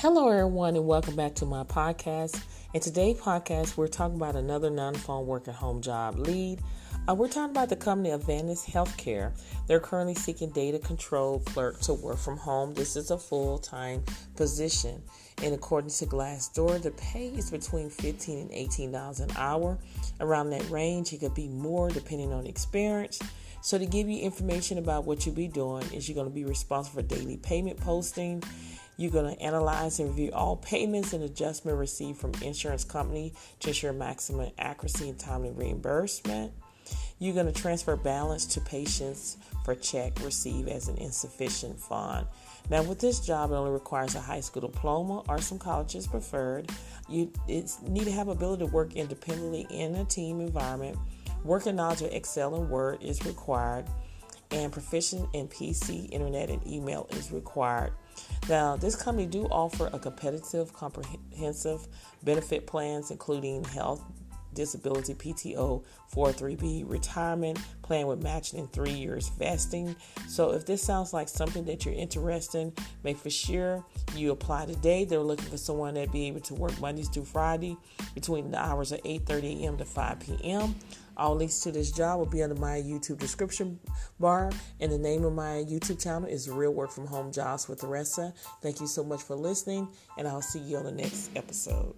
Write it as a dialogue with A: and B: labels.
A: Hello, everyone, and welcome back to my podcast. In today's podcast, we're talking about another non phone work at home job lead. Uh, we're talking about the company Advantage Healthcare. They're currently seeking data control clerk to work from home. This is a full time position. And according to Glassdoor, the pay is between 15 and $18 an hour. Around that range, it could be more depending on experience. So, to give you information about what you'll be doing, is you're going to be responsible for daily payment posting you're going to analyze and review all payments and adjustment received from insurance company to ensure maximum accuracy and timely reimbursement. You're going to transfer balance to patients for check received as an insufficient fund. Now, with this job, it only requires a high school diploma or some colleges preferred. You need to have ability to work independently in a team environment. Working knowledge of Excel and Word is required, and proficient in PC, internet, and email is required. Now, this company do offer a competitive, comprehensive benefit plans, including health, disability, PTO, 403b, retirement plan with matching in three years vesting. So, if this sounds like something that you're interested in, make for sure you apply today. They're looking for someone that be able to work Mondays through Friday between the hours of 8:30 a.m. to 5 p.m. All links to this job will be under my YouTube description bar, and the name of my YouTube channel is Real Work from Home Jobs with Theresa. Thank you so much for listening, and I'll see you on the next episode.